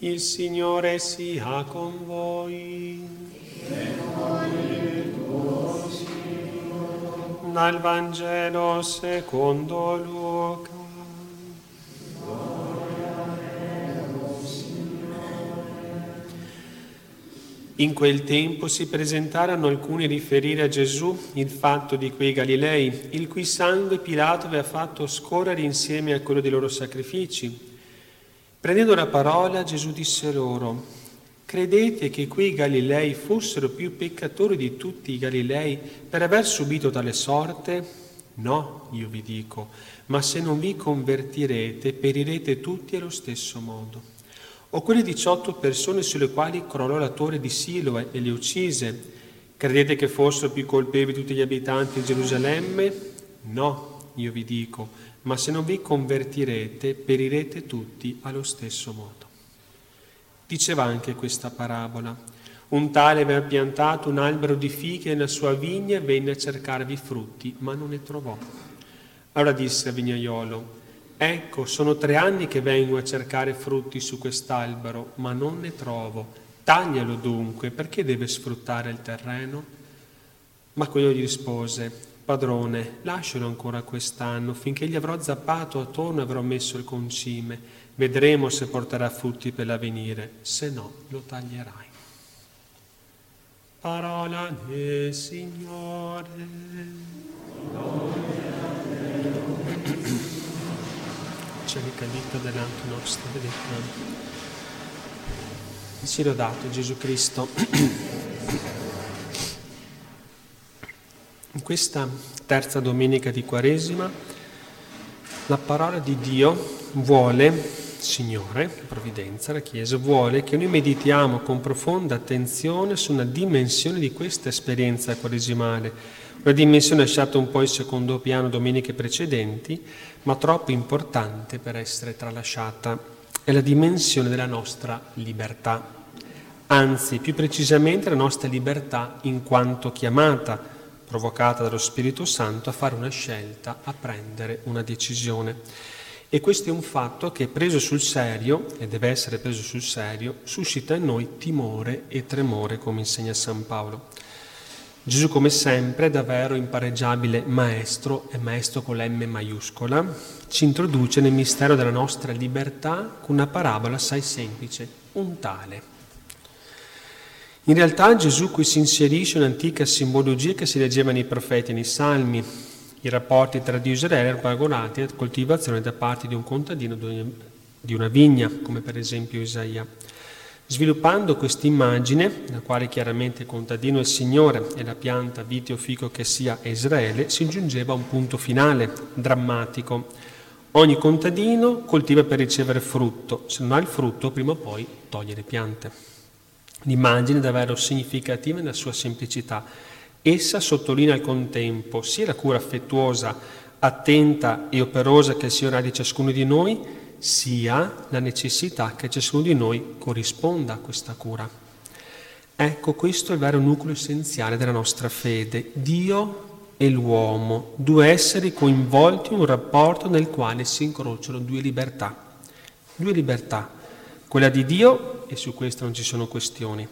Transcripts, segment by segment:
Il Signore sia con voi. Dal Vangelo secondo Luca. In quel tempo si presentarono alcuni a riferire a Gesù il fatto di quei Galilei, il cui sangue Pilato aveva fatto scorrere insieme a quello dei loro sacrifici. Prendendo la parola, Gesù disse loro, credete che quei Galilei fossero più peccatori di tutti i Galilei per aver subito tale sorte? No, io vi dico, ma se non vi convertirete, perirete tutti allo stesso modo o quelle 18 persone sulle quali crollò la torre di Siloe e le uccise, credete che fossero più colpevoli tutti gli abitanti di Gerusalemme? No, io vi dico, ma se non vi convertirete, perirete tutti allo stesso modo. Diceva anche questa parabola. Un tale aveva piantato un albero di fighe nella sua vigna e venne a cercarvi frutti, ma non ne trovò. Allora disse al vignaiolo, Ecco, sono tre anni che vengo a cercare frutti su quest'albero, ma non ne trovo. Taglialo dunque, perché deve sfruttare il terreno? Ma quello gli rispose, Padrone, lascialo ancora quest'anno, finché gli avrò zappato attorno e avrò messo il concime. Vedremo se porterà frutti per l'avvenire, se no lo taglierai. Parola del Signore. Cericalito delante nostro, vedete. Si lodato Gesù Cristo. questa terza domenica di Quaresima la parola di Dio vuole, Signore, provvidenza, la Chiesa, vuole che noi meditiamo con profonda attenzione su una dimensione di questa esperienza quaresimale, una dimensione lasciata un po' in secondo piano domeniche precedenti, ma troppo importante per essere tralasciata, è la dimensione della nostra libertà. Anzi, più precisamente la nostra libertà in quanto chiamata, provocata dallo Spirito Santo, a fare una scelta, a prendere una decisione. E questo è un fatto che preso sul serio, e deve essere preso sul serio, suscita in noi timore e tremore, come insegna San Paolo. Gesù come sempre, davvero impareggiabile maestro, e maestro con l'M maiuscola, ci introduce nel mistero della nostra libertà con una parabola assai semplice, un tale. In realtà Gesù qui si inserisce un'antica simbologia che si leggeva nei profeti e nei salmi. I rapporti tra Dio e Israele erano paragonati alla coltivazione da parte di un contadino di una vigna, come per esempio Isaia. Sviluppando questa immagine, nella quale chiaramente il contadino è il Signore e la pianta viteo fico che sia Israele, si giungeva a un punto finale, drammatico. Ogni contadino coltiva per ricevere frutto, se non ha il frutto prima o poi toglie le piante. L'immagine è davvero significativa nella sua semplicità. Essa sottolinea al contempo sia la cura affettuosa, attenta e operosa che il Signore ha di ciascuno di noi, sia la necessità che ciascuno di noi corrisponda a questa cura. Ecco, questo è il vero nucleo essenziale della nostra fede. Dio e l'uomo, due esseri coinvolti in un rapporto nel quale si incrociano due libertà. Due libertà, quella di Dio, e su questo non ci sono questioni,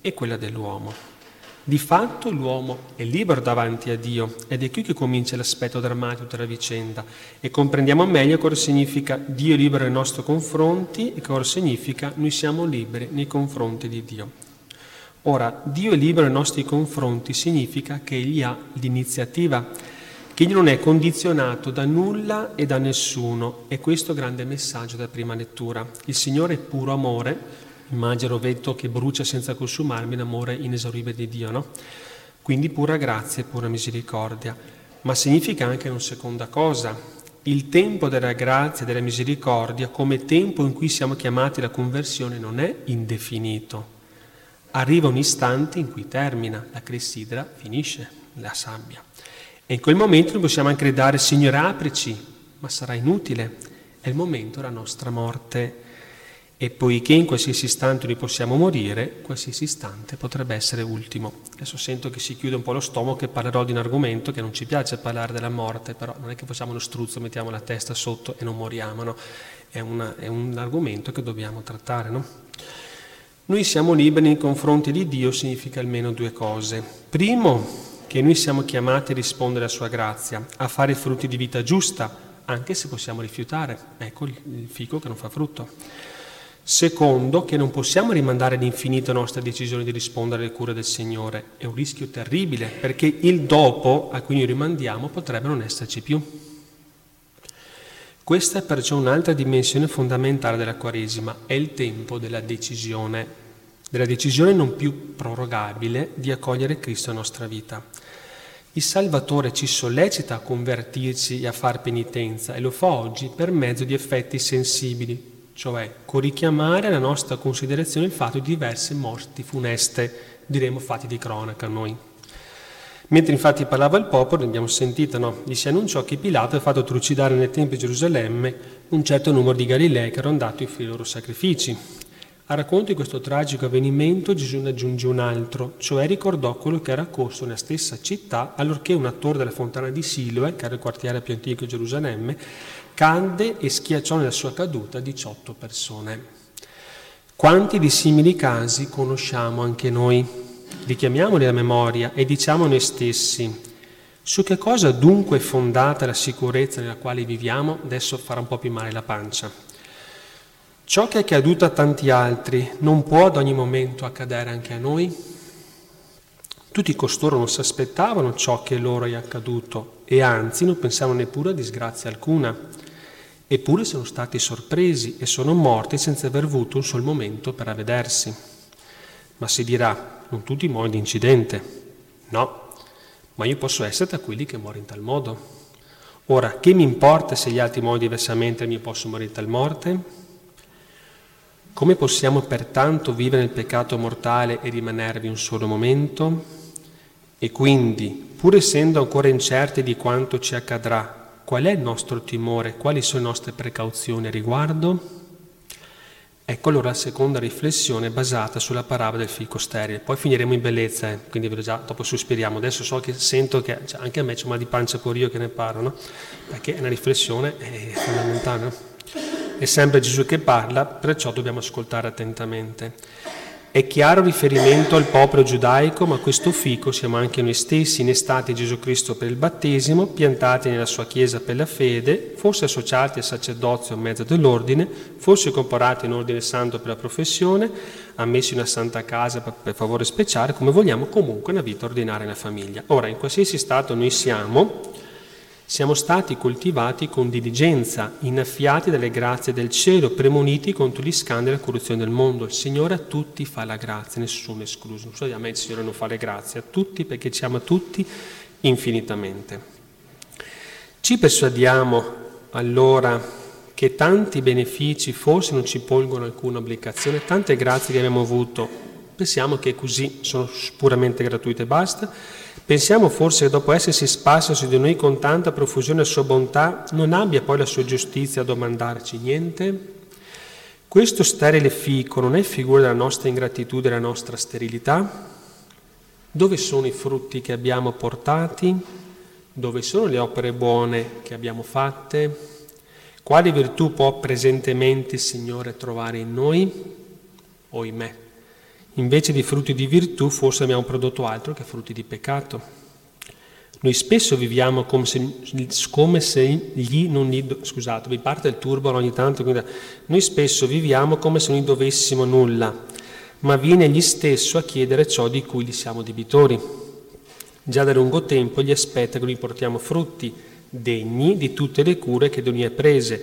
e quella dell'uomo. Di fatto l'uomo è libero davanti a Dio ed è qui che comincia l'aspetto drammatico della vicenda e comprendiamo meglio cosa significa Dio è libero nei nostri confronti e cosa significa noi siamo liberi nei confronti di Dio. Ora, Dio è libero nei nostri confronti significa che Egli ha l'iniziativa, che non è condizionato da nulla e da nessuno. E questo grande messaggio della prima lettura. Il Signore è puro amore, Immagino vento che brucia senza consumarmi l'amore inesauribile di Dio, no? Quindi pura grazia e pura misericordia. Ma significa anche una seconda cosa. Il tempo della grazia e della misericordia, come tempo in cui siamo chiamati alla conversione, non è indefinito. Arriva un istante in cui termina, la clessidra finisce, la sabbia. E in quel momento noi possiamo anche gridare, Signore aprici, ma sarà inutile. È il momento della nostra morte. E poiché in qualsiasi istante noi possiamo morire, qualsiasi istante potrebbe essere ultimo. Adesso sento che si chiude un po' lo stomaco e parlerò di un argomento che non ci piace parlare della morte, però non è che facciamo lo struzzo, mettiamo la testa sotto e non moriamo, no? È, una, è un argomento che dobbiamo trattare, no? Noi siamo liberi nei confronti di Dio significa almeno due cose. Primo, che noi siamo chiamati a rispondere alla sua grazia, a fare frutti di vita giusta, anche se possiamo rifiutare. Ecco il fico che non fa frutto. Secondo, che non possiamo rimandare all'infinito la nostra decisione di rispondere alle cure del Signore. È un rischio terribile, perché il dopo a cui noi rimandiamo potrebbe non esserci più. Questa è perciò un'altra dimensione fondamentale della Quaresima, è il tempo della decisione, della decisione non più prorogabile di accogliere Cristo nella nostra vita. Il Salvatore ci sollecita a convertirci e a far penitenza e lo fa oggi per mezzo di effetti sensibili, cioè con richiamare alla nostra considerazione il fatto di diverse morti funeste, diremo fatti di cronaca noi. Mentre infatti parlava il popolo, abbiamo sentito, no? gli si annunciò che Pilato aveva fatto trucidare nel Tempio di Gerusalemme un certo numero di Galilei che erano andati a offrire i loro sacrifici. A racconto di questo tragico avvenimento Gesù ne aggiunge un altro, cioè ricordò quello che era accorso nella stessa città allorché un attore della fontana di Siloe, che era il quartiere più antico di Gerusalemme, cadde e schiacciò nella sua caduta 18 persone. Quanti di simili casi conosciamo anche noi? richiamiamoli alla memoria e diciamo noi stessi, su che cosa dunque è fondata la sicurezza nella quale viviamo? Adesso farà un po' più male la pancia. Ciò che è accaduto a tanti altri non può ad ogni momento accadere anche a noi? Tutti costoro non si aspettavano ciò che loro è accaduto e anzi non pensavano neppure a disgrazia alcuna. Eppure sono stati sorpresi e sono morti senza aver avuto un sol momento per avvedersi. Ma si dirà, non tutti muoiono di incidente. No, ma io posso essere tra quelli che muoiono in tal modo. Ora, che mi importa se gli altri muoiono diversamente e io posso morire in tal morte? Come possiamo pertanto vivere nel peccato mortale e rimanervi un solo momento? E quindi, pur essendo ancora incerti di quanto ci accadrà, qual è il nostro timore, quali sono le nostre precauzioni a riguardo? Ecco allora la seconda riflessione basata sulla parabola del fico sterile. Poi finiremo in bellezza, eh? quindi già dopo sospiriamo. Adesso so che sento che cioè, anche a me c'è mal di pancia pure io che ne parlo, no? perché è una riflessione è fondamentale. No? È sempre Gesù che parla, perciò dobbiamo ascoltare attentamente. È chiaro riferimento al popolo giudaico, ma questo fico siamo anche noi stessi, innestati in Gesù Cristo per il battesimo, piantati nella sua Chiesa per la fede, forse associati al sacerdozio a mezzo dell'ordine, forse comparati in ordine santo per la professione, ammessi in una santa casa per favore speciale, come vogliamo, comunque una vita ordinaria nella famiglia. Ora, in qualsiasi stato noi siamo, siamo stati coltivati con diligenza, innaffiati dalle grazie del cielo, premoniti contro gli scandali e la corruzione del mondo. Il Signore a tutti fa la grazia, nessuno escluso. Non so, a me il Signore non fa le grazie, a tutti perché ci ama tutti infinitamente. Ci persuadiamo allora che tanti benefici forse non ci pongono alcuna obbligazione, tante grazie che abbiamo avuto, pensiamo che così sono puramente gratuite e basta, Pensiamo forse che dopo essersi sparso su di noi con tanta profusione e sua bontà, non abbia poi la sua giustizia a domandarci niente? Questo sterile fico non è figura della nostra ingratitudine, della nostra sterilità? Dove sono i frutti che abbiamo portati? Dove sono le opere buone che abbiamo fatte? Quali virtù può presentemente il Signore trovare in noi o in? Invece di frutti di virtù forse abbiamo prodotto altro che frutti di peccato. Noi spesso viviamo come se, come se gli non gli... Scusate, mi parte il turbo ogni tanto. Quindi, noi spesso viviamo come se non gli dovessimo nulla, ma viene egli stesso a chiedere ciò di cui gli siamo debitori. Già da lungo tempo gli aspetta che noi portiamo frutti degni di tutte le cure che da noi ha prese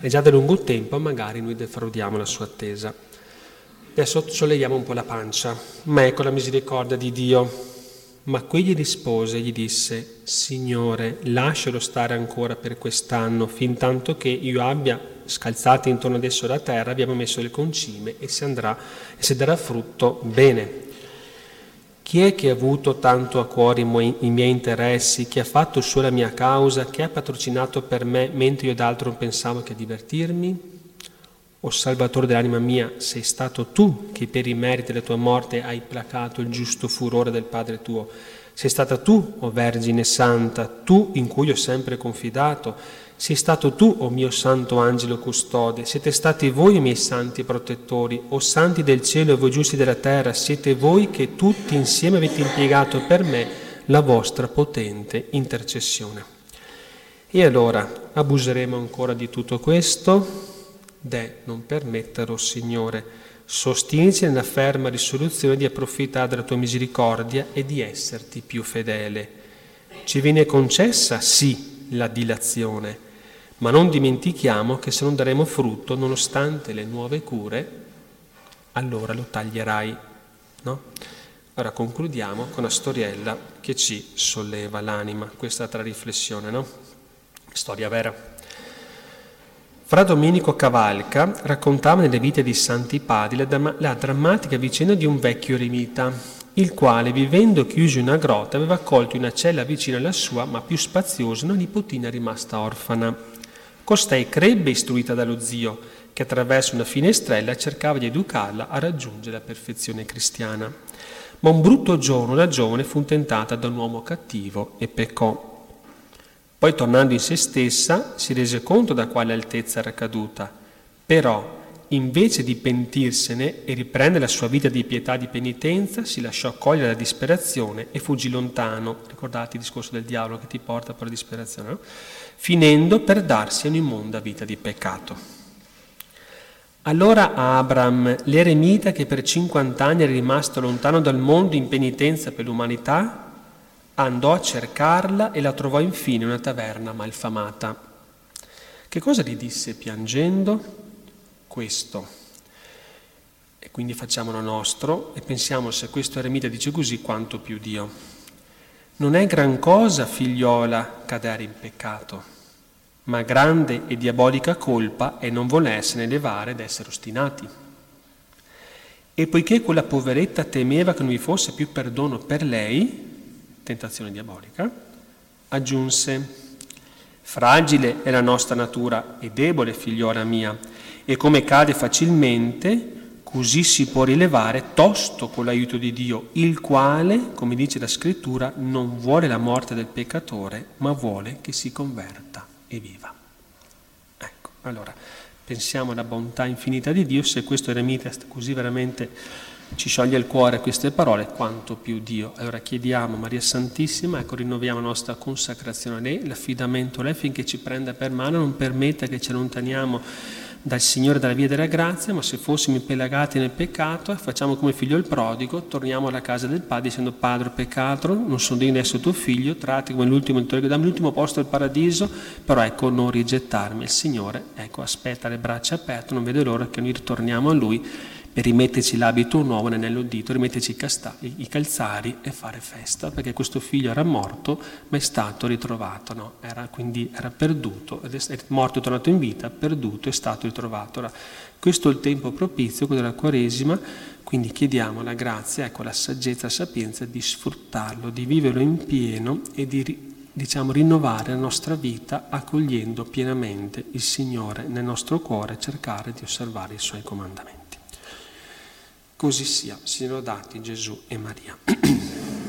e già da lungo tempo magari noi defraudiamo la sua attesa. Adesso solleviamo un po' la pancia, ma ecco la misericordia di Dio. Ma quegli rispose e gli disse, Signore, lascialo stare ancora per quest'anno, fin tanto che io abbia scalzati intorno ad esso la terra, abbiamo messo le concime e si andrà e si darà frutto bene. Chi è che ha avuto tanto a cuore i miei interessi, che ha fatto solo la mia causa, che ha patrocinato per me mentre io d'altro pensavo che a divertirmi? O Salvatore dell'anima mia, sei stato tu che per i meriti della tua morte hai placato il giusto furore del Padre tuo. Sei stata tu, o Vergine Santa, tu in cui ho sempre confidato. sei stato tu, o mio santo angelo custode, siete stati voi miei santi protettori, o santi del cielo e voi giusti della terra, siete voi che tutti insieme avete impiegato per me la vostra potente intercessione. E allora abuseremo ancora di tutto questo? De non permetterlo, Signore. Sostienici nella ferma risoluzione di approfittare della tua misericordia e di esserti più fedele. Ci viene concessa, sì, la dilazione, ma non dimentichiamo che se non daremo frutto, nonostante le nuove cure, allora lo taglierai. No? Ora concludiamo con una storiella che ci solleva l'anima, questa altra riflessione, no? Storia vera. Fra Domenico Cavalca raccontava nelle vite di Santi Padi la, la drammatica vicenda di un vecchio eremita, il quale, vivendo chiuso in una grotta, aveva accolto in una cella vicina alla sua, ma più spaziosa, una nipotina rimasta orfana. Costei crebbe istruita dallo zio, che attraverso una finestrella cercava di educarla a raggiungere la perfezione cristiana. Ma un brutto giorno la giovane fu tentata da un uomo cattivo e peccò. Poi tornando in se stessa si rese conto da quale altezza era caduta, però invece di pentirsene e riprendere la sua vita di pietà e di penitenza, si lasciò cogliere la disperazione e fuggì lontano. Ricordate il discorso del diavolo che ti porta per la disperazione? No? finendo per darsi un'immonda vita di peccato. Allora Abram, l'eremita che per 50 anni era rimasto lontano dal mondo in penitenza per l'umanità, andò a cercarla e la trovò infine in una taverna malfamata. Che cosa gli disse piangendo? Questo. E quindi facciamolo nostro e pensiamo se questo eremita dice così quanto più Dio. Non è gran cosa, figliola, cadere in peccato ma grande e diabolica colpa è non volersene levare ed essere ostinati. E poiché quella poveretta temeva che non vi fosse più perdono per lei, tentazione diabolica, aggiunse, fragile è la nostra natura e debole, figliora mia, e come cade facilmente, così si può rilevare tosto con l'aiuto di Dio, il quale, come dice la scrittura, non vuole la morte del peccatore, ma vuole che si converta e viva. Ecco, allora pensiamo alla bontà infinita di Dio, se questo eremita così veramente ci scioglie il cuore queste parole, quanto più Dio. Allora chiediamo Maria Santissima, ecco rinnoviamo la nostra consacrazione a lei, l'affidamento a lei finché ci prenda per mano, non permetta che ci allontaniamo dal Signore dalla via della grazia, ma se fossimo impelagati nel peccato, facciamo come figlio il prodigo, torniamo alla casa del Padre dicendo Padre peccato, non sono degno di essere tuo figlio, tratti come l'ultimo, dammi l'ultimo posto del paradiso, però ecco non rigettarmi. Il Signore, ecco, aspetta le braccia aperte, non vede l'ora che noi ritorniamo a Lui per rimetterci l'abito nuovo nell'anello dito, rimetterci i, calzari e fare festa, perché questo figlio era morto ma è stato ritrovato, no? era, quindi era perduto, è morto e tornato in vita, perduto e stato ritrovato. Ora, questo è il tempo propizio, quello della Quaresima, quindi chiediamo la grazia, ecco la saggezza, la sapienza di sfruttarlo, di viverlo in pieno e di diciamo, rinnovare la nostra vita accogliendo pienamente il Signore nel nostro cuore, cercare di osservare i Suoi comandamenti. Così sia, siano dati Gesù e Maria.